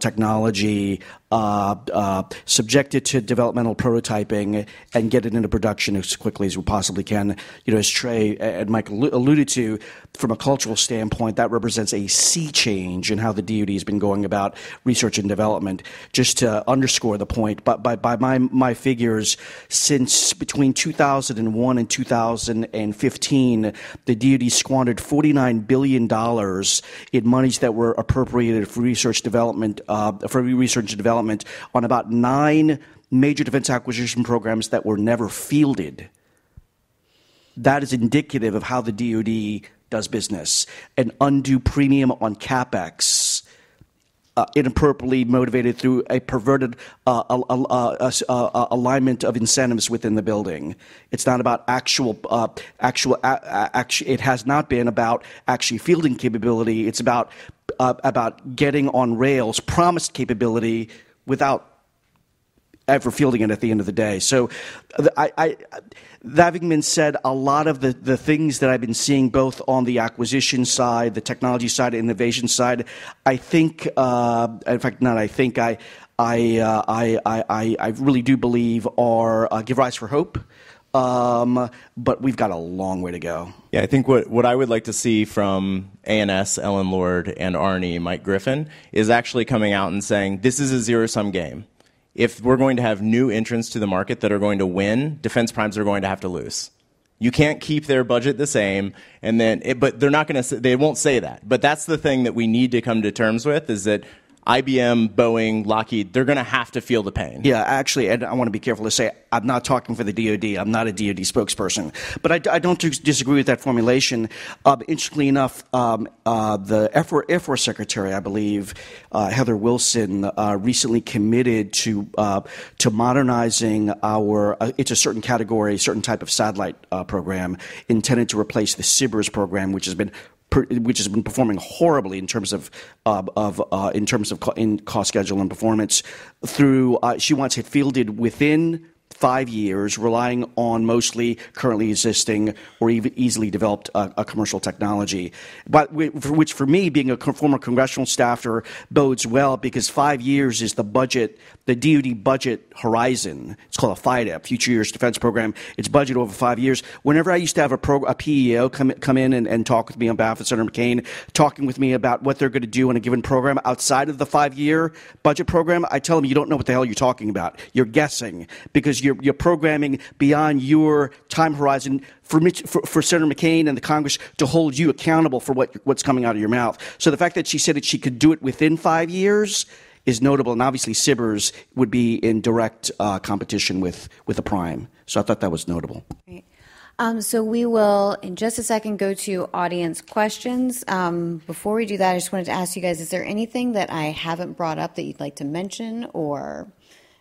technology, uh, uh, subject it to developmental prototyping, and get it into production as quickly as we possibly can? You know, as Trae and Mike alluded to, from a cultural standpoint, that represents a sea change in how the DoD has been going about research and development. Just to underscore the point, but by, by my my figures, since between 2001 and 2015, the DoD squandered 49 billion dollars in monies that were appropriated for research development uh, for research and development on about nine major defense acquisition programs that were never fielded. That is indicative of how the DoD does business. An undue premium on capex. Uh, inappropriately motivated through a perverted uh, uh, uh, alignment of incentives within the building. It's not about actual, uh, actual, actually, it has not been about actually fielding capability. It's about uh, about getting on rails promised capability without ever fielding it at the end of the day. So, I, I, that having been said, a lot of the, the things that I've been seeing both on the acquisition side, the technology side, innovation side, I think, uh, in fact, not I think, I, I, uh, I, I, I really do believe are uh, give rise for hope. Um, but we've got a long way to go. Yeah, I think what, what I would like to see from A&S, Ellen Lord, and R&E, Mike Griffin, is actually coming out and saying this is a zero sum game. If we're going to have new entrants to the market that are going to win, defense primes are going to have to lose. You can't keep their budget the same, and then, it, but they're not going to. They won't say that. But that's the thing that we need to come to terms with: is that IBM, Boeing, Lockheed, they're going to have to feel the pain. Yeah, actually, and I want to be careful to say I'm not talking for the DoD. I'm not a DoD spokesperson, but I, I don't disagree with that formulation. Uh, interestingly enough, um, uh, the Air Force, Air Force, Secretary, I believe, uh, Heather Wilson, uh, recently committed to uh, to modernizing our. Uh, it's a certain category, certain type of satellite program intended to replace the SBIRS program, which has been which has been performing horribly in terms of uh, of uh, in terms of co- in cost schedule and performance. Through uh, she wants it fielded within five years, relying on mostly currently existing or even easily developed uh, a commercial technology. But which, for me, being a former congressional staffer, bodes well because five years is the budget, the DoD budget horizon. It's called a FYDP, Future Years Defense Program. It's budget over five years. Whenever I used to have a, pro, a PEO come come in and, and talk with me on behalf of Senator McCain, talking with me about what they're going to do in a given program outside of the five year budget program, I tell them you don't know what the hell you're talking about. You're guessing because you're you're, programming beyond your time horizon for, Mitch, for, for, Senator McCain and the Congress to hold you accountable for what, what's coming out of your mouth. So the fact that she said that she could do it within five years is notable, and obviously SBIRS would be in direct uh, competition with, with the prime. So I thought that was notable. Um, so we will, in just a second, go to audience questions. Um, before we do that, I just wanted to ask you guys: Is there anything that I haven't brought up that you'd like to mention, or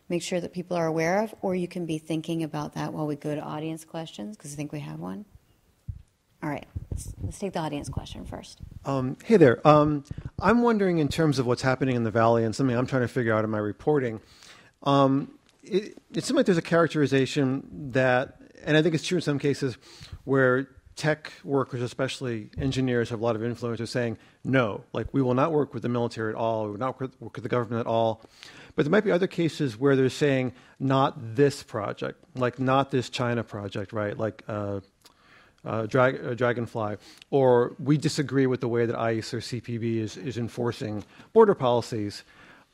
make sure that people are aware of, or you can be thinking about that while we go to audience questions, because I think we have one. All right, let's, let's take the audience question first. Um, hey there. Um, I'm wondering, in terms of what's happening in the Valley and something I'm trying to figure out in my reporting, um, it, it seems like there's a characterization that, and I think it's true in some cases, where tech workers, especially engineers, have a lot of influence, are saying, no, like we will not work with the military at all, we will not work with the government at all. But there might be other cases where they're saying not this project, like not this China project, right? Like uh, uh, drag, uh, Dragonfly, or we disagree with the way that ICE or CPB is, is enforcing border policies.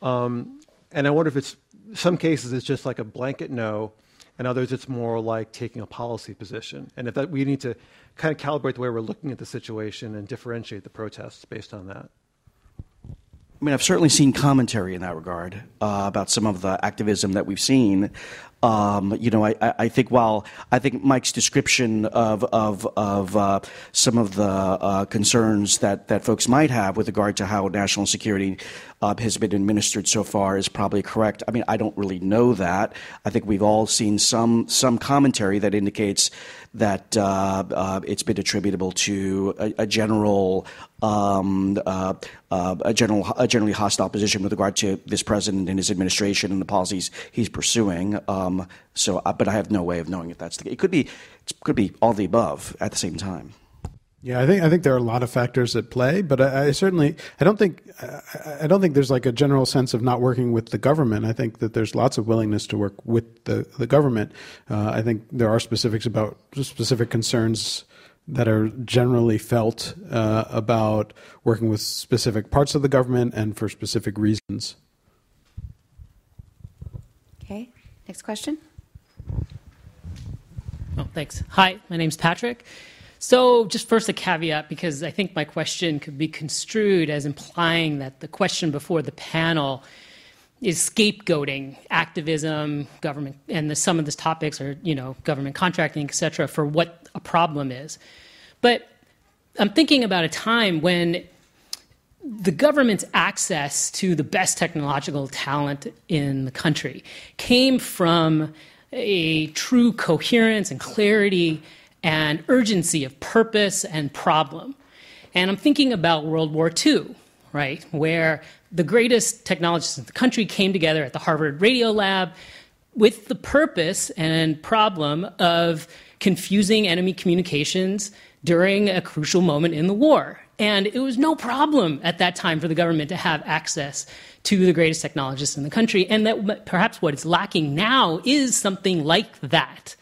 Um, and I wonder if it's some cases it's just like a blanket no, and others it's more like taking a policy position. And if that we need to kind of calibrate the way we're looking at the situation and differentiate the protests based on that. I mean, I've certainly seen commentary in that regard uh, about some of the activism that we've seen. Um, you know, I, I, think while I think Mike's description of of, of uh, some of the uh, concerns that, that folks might have with regard to how national security uh, has been administered so far is probably correct. I mean, I don't really know that. I think we've all seen some some commentary that indicates that uh, uh, it's been attributable to a, a general um, uh, uh, a general a generally hostile position with regard to this president and his administration and the policies he's pursuing. Um, so, uh, but I have no way of knowing if that's the case. It could be it could be all the above at the same time. Yeah, I think I think there are a lot of factors at play, but I, I certainly I don't think I, I, don't think there's like a general sense of not working with the government. I think that there's lots of willingness to work with the the government. Uh, I think there are specifics about specific concerns that are generally felt uh, about working with specific parts of the government and for specific reasons. Okay, next question. Oh, thanks. Hi, my name's Patrick. So, just first a caveat because I think my question could be construed as implying that the question before the panel is scapegoating activism, government, and the, some of these topics are, you know, government contracting, et cetera, for what a problem is. But I'm thinking about a time when the government's access to the best technological talent in the country came from a true coherence and clarity and urgency of purpose and problem. And I'm thinking about World War II, right, where the greatest technologists in the country came together at the Harvard Radio Lab with the purpose and problem of confusing enemy communications during a crucial moment in the war. And it was no problem at that time for the government to have access to the greatest technologists in the country. And that perhaps what is lacking now is something like that.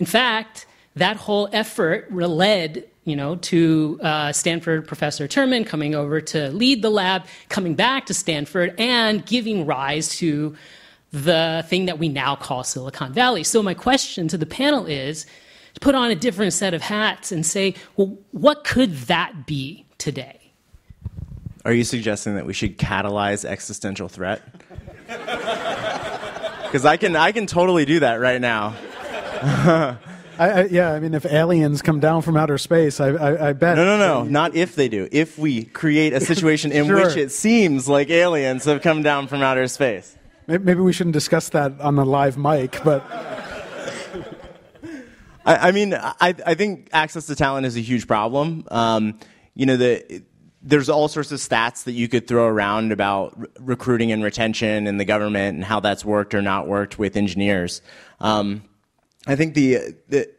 In fact, that whole effort led you know, to uh, Stanford professor Terman coming over to lead the lab, coming back to Stanford, and giving rise to the thing that we now call Silicon Valley. So my question to the panel is to put on a different set of hats and say, well, what could that be today? Are you suggesting that we should catalyze existential threat? Because I can, I can totally do that right now. I, I, yeah, I mean, if aliens come down from outer space, I, I, I bet. No, no, no, not if they do. If we create a situation in sure. which it seems like aliens have come down from outer space. Maybe we shouldn't discuss that on the live mic, but. I, I, mean, I, I think access to talent is a huge problem. Um, you know, the, there's all sorts of stats that you could throw around about re- recruiting and retention in the government and how that's worked or not worked with engineers. Um, I think the, the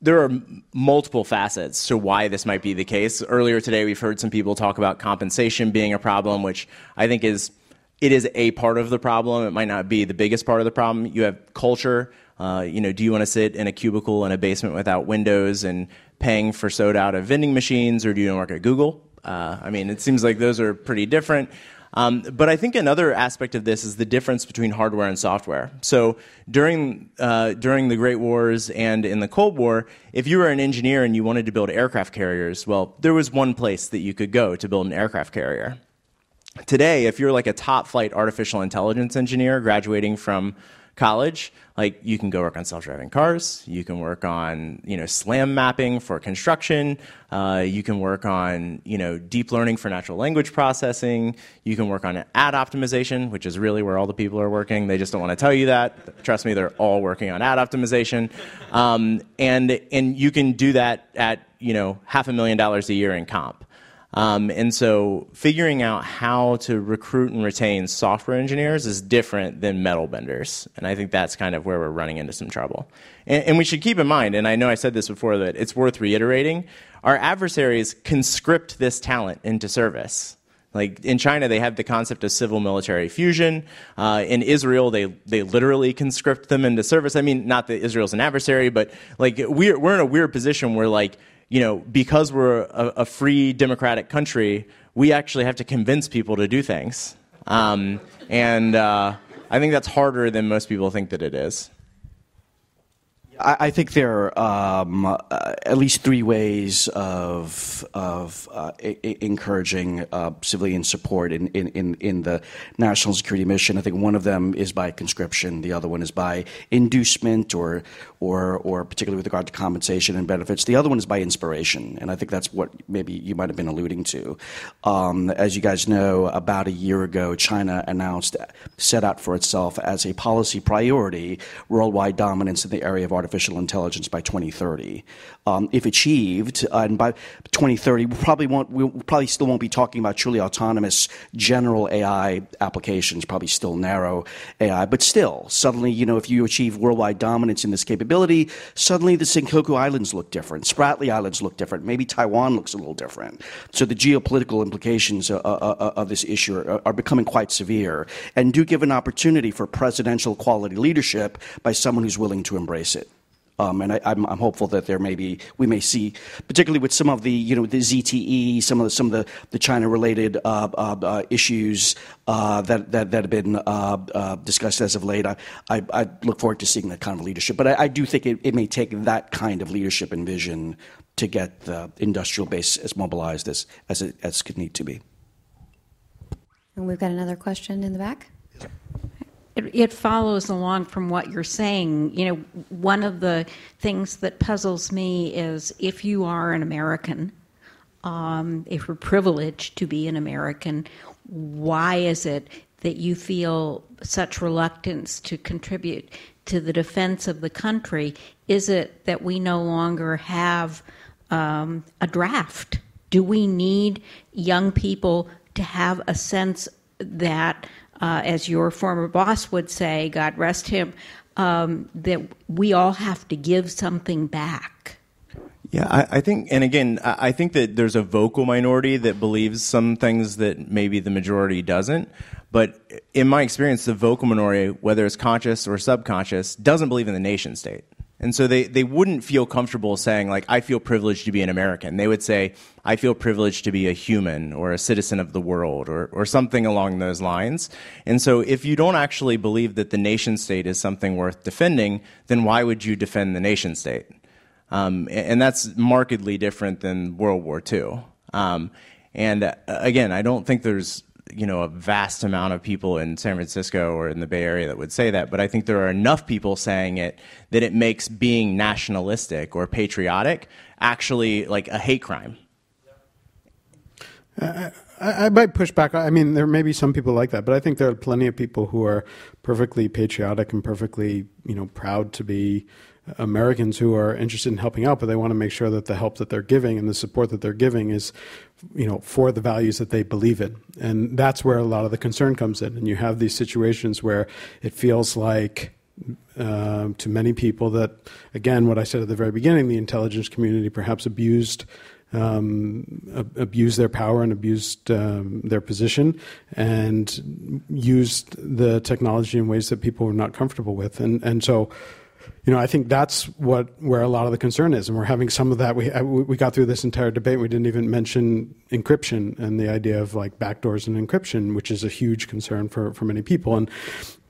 there are multiple facets to why this might be the case. Earlier today, we've heard some people talk about compensation being a problem, which I think is it is a part of the problem. It might not be the biggest part of the problem. You have culture. Uh, you know, do you want to sit in a cubicle in a basement without windows and paying for soda out of vending machines, or do you want to work at Google? Uh, I mean, it seems like those are pretty different. Um, but I think another aspect of this is the difference between hardware and software. So during uh, during the Great Wars and in the Cold War, if you were an engineer and you wanted to build aircraft carriers, well, there was one place that you could go to build an aircraft carrier. Today, if you're like a top flight artificial intelligence engineer graduating from college, like you can go work on self-driving cars, you can work on you know SLAM mapping for construction, uh, you can work on you know deep learning for natural language processing, you can work on ad optimization, which is really where all the people are working. They just don't want to tell you that. Trust me, they're all working on ad optimization, um, and and you can do that at you know half a million dollars a year in comp. Um, and so figuring out how to recruit and retain software engineers is different than metal benders. And I think that's kind of where we're running into some trouble. And, and we should keep in mind, and I know I said this before, that it's worth reiterating, our adversaries conscript this talent into service. Like in China, they have the concept of civil military fusion. Uh, in Israel, they, they literally conscript them into service. I mean, not that Israel's an adversary, but like we're, we're in a weird position where like you know, because we're a, a, free democratic country, we actually have to convince people to do things. Um, and uh, I think that's harder than most people think that it is. I, think there are um, uh, at least three ways of of uh, encouraging uh, civilian support in, in, in the national security mission. I think one of them is by conscription. The other one is by inducement, or or or particularly with regard to compensation and benefits. The other one is by inspiration, and I think that's what maybe you might have been alluding to. Um, as you guys know, about a year ago, China announced set out for itself as a policy priority worldwide dominance in the area of artificial artificial intelligence by 2030. Um, if achieved, uh, and by 2030, we probably won't, we probably still won't be talking about truly autonomous general AI applications, probably still narrow AI, but still, suddenly, you know, if you achieve worldwide dominance in this capability, suddenly the Senkaku Islands look different, Spratly Islands look different, maybe Taiwan looks a little different. So the geopolitical implications uh, uh, uh of this issue are, are becoming quite severe and do give an opportunity for presidential quality leadership by someone who's willing to embrace it. Um, and I, am hopeful that there may be, we may see, particularly with some of the, you know, the ZTE, some of the, some of the, the China-related uh, uh, uh, issues uh, that, that, that have been uh, uh, discussed as of late. I, I, I, look forward to seeing that kind of leadership. But I, I do think it, it, may take that kind of leadership and vision to get the industrial base as mobilized as, as it as could need to be. And we've got another question in the back. It, it, follows along from what you're saying. You know, one of the things that puzzles me is if you are an American, um, if you're privileged to be an American, why is it that you feel such reluctance to contribute to the defense of the country? Is it that we no longer have um, a draft? Do we need young people to have a sense that uh, as your former boss would say, God rest him, um, that we all have to give something back. Yeah, I, I, think, and again, I think that there's a vocal minority that believes some things that maybe the majority doesn't. But in my experience, the vocal minority, whether it's conscious or subconscious, doesn't believe in the nation state. And so they, they wouldn't feel comfortable saying, like, I feel privileged to be an American. They would say, I feel privileged to be a human or a citizen of the world or, or something along those lines. And so if you don't actually believe that the nation state is something worth defending, then why would you defend the nation state? Um, and that's markedly different than World War II. Um, and uh, again, I don't think there's you know a vast amount of people in San Francisco or in the Bay Area that would say that, but I think there are enough people saying it that it makes being nationalistic or patriotic actually like a hate crime. I, I, might push back. I mean, there may be some people like that, but I think there are plenty of people who are perfectly patriotic and perfectly, you know, proud to be Americans who are interested in helping out, but they want to make sure that the help that they're giving and the support that they're giving is, you know, for the values that they believe in. And that's where a lot of the concern comes in. And you have these situations where it feels like uh, to many people that, again, what I said at the very beginning, the intelligence community perhaps abused. Um, abused their power and abused um, their position and used the technology in ways that people were not comfortable with. And, and so you know, I think that's what where a lot of the concern is, and we're having some of that. We uh, we got through this entire debate. We didn't even mention encryption and the idea of like backdoors and encryption, which is a huge concern for for many people and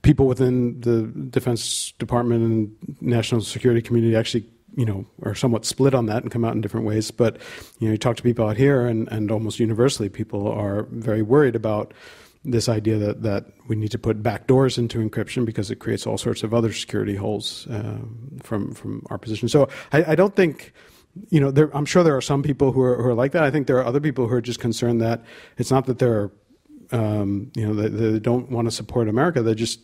people within the Defense Department and national security community actually you know, are somewhat split on that and come out in different ways. But, you know, you talk to people out here and, and almost universally people are very worried about this idea that, that we need to put backdoors into encryption because it creates all sorts of other security holes uh, from from our position. So I, I don't think you know there, I'm sure there are some people who are, who are like that. I think there are other people who are just concerned that it's not that they're um, you know they, they don't want to support America. They just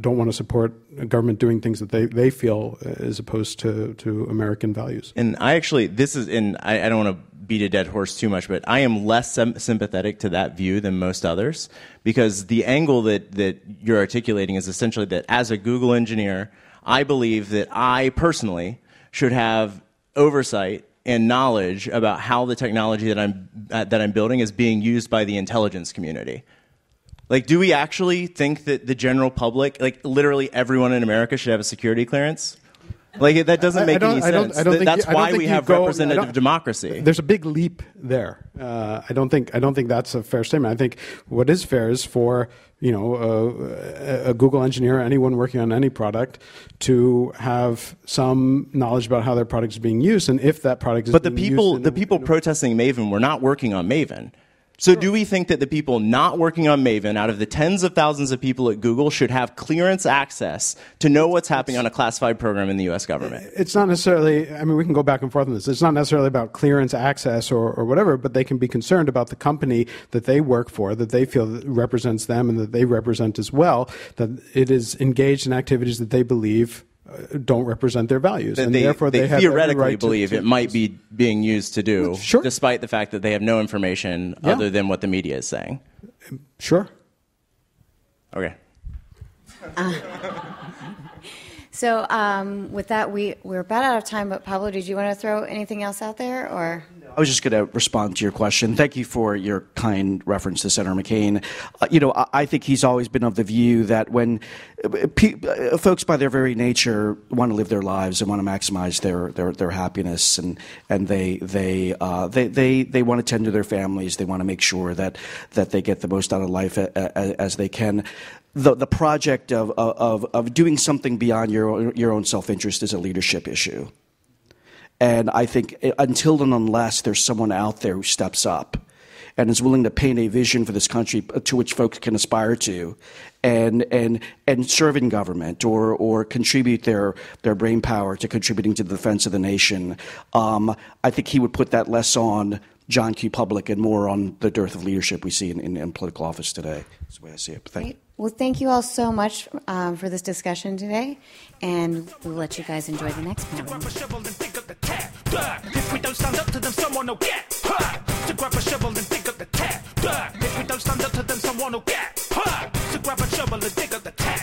don't want to support a government doing things that they, they feel uh, as opposed to, to American values. And I actually, this is, and I, I don't want to beat a dead horse too much, but I am less sim- sympathetic to that view than most others because the angle that, that you're articulating is essentially that as a Google engineer, I believe that I personally should have oversight and knowledge about how the technology that I'm, uh, that I'm building is being used by the intelligence community. Like, do we actually think that the general public, like literally everyone in America, should have a security clearance? Like that doesn't make any sense. that's why we have go, representative democracy. There's a big leap there. Uh, I don't think I don't think that's a fair statement. I think what is fair is for you know a, a Google engineer, anyone working on any product, to have some knowledge about how their product is being used, and if that product is. But the people, the people protesting Maven were not working on Maven. So, do we think that the people not working on Maven, out of the tens of thousands of people at Google, should have clearance access to know what's happening on a classified program in the U.S. government? It's not necessarily, I mean, we can go back and forth on this. It's not necessarily about clearance access or, or whatever, but they can be concerned about the company that they work for, that they feel that represents them and that they represent as well, that it is engaged in activities that they believe don't represent their values, That and they, therefore they, they, have theoretically right believe to- it might be being used to do, Sure. despite the fact that they have no information Yeah. other than what the media is saying. Sure. Okay. So um, with that, we we're about out of time. But Pablo, did you want to throw anything else out there, or? I was just going to respond to your question. Thank you for your kind reference to Senator McCain. Uh, you know, I, I think he's always been of the view that when uh, pe- uh, folks, by their very nature, want to live their lives and want to maximize their their, their happiness, and and they they, uh, they they they want to tend to their families. They want to make sure that that they get the most out of life a, a, as they can. The, the project of, of, of doing something beyond your, your own self interest is a leadership issue. And I think uh, until and unless there's someone out there who steps up and is willing to paint a vision for this country uh, to which folks can aspire to and and and serve in government or or contribute their their brain power to contributing to the defense of the nation, um, I think he would put that less on John Q. Public and more on the dearth of leadership we see in, in, in political office today. That's the way I see it. Thank you. Well, thank you all so much um, for this discussion today, and we'll let you guys enjoy the next panel. If we don't stand up to them, someone will get hurt. To grab a shovel and dig up the tap. If we don't stand up to them, someone will get hurt. To grab a shovel and dig up the tap.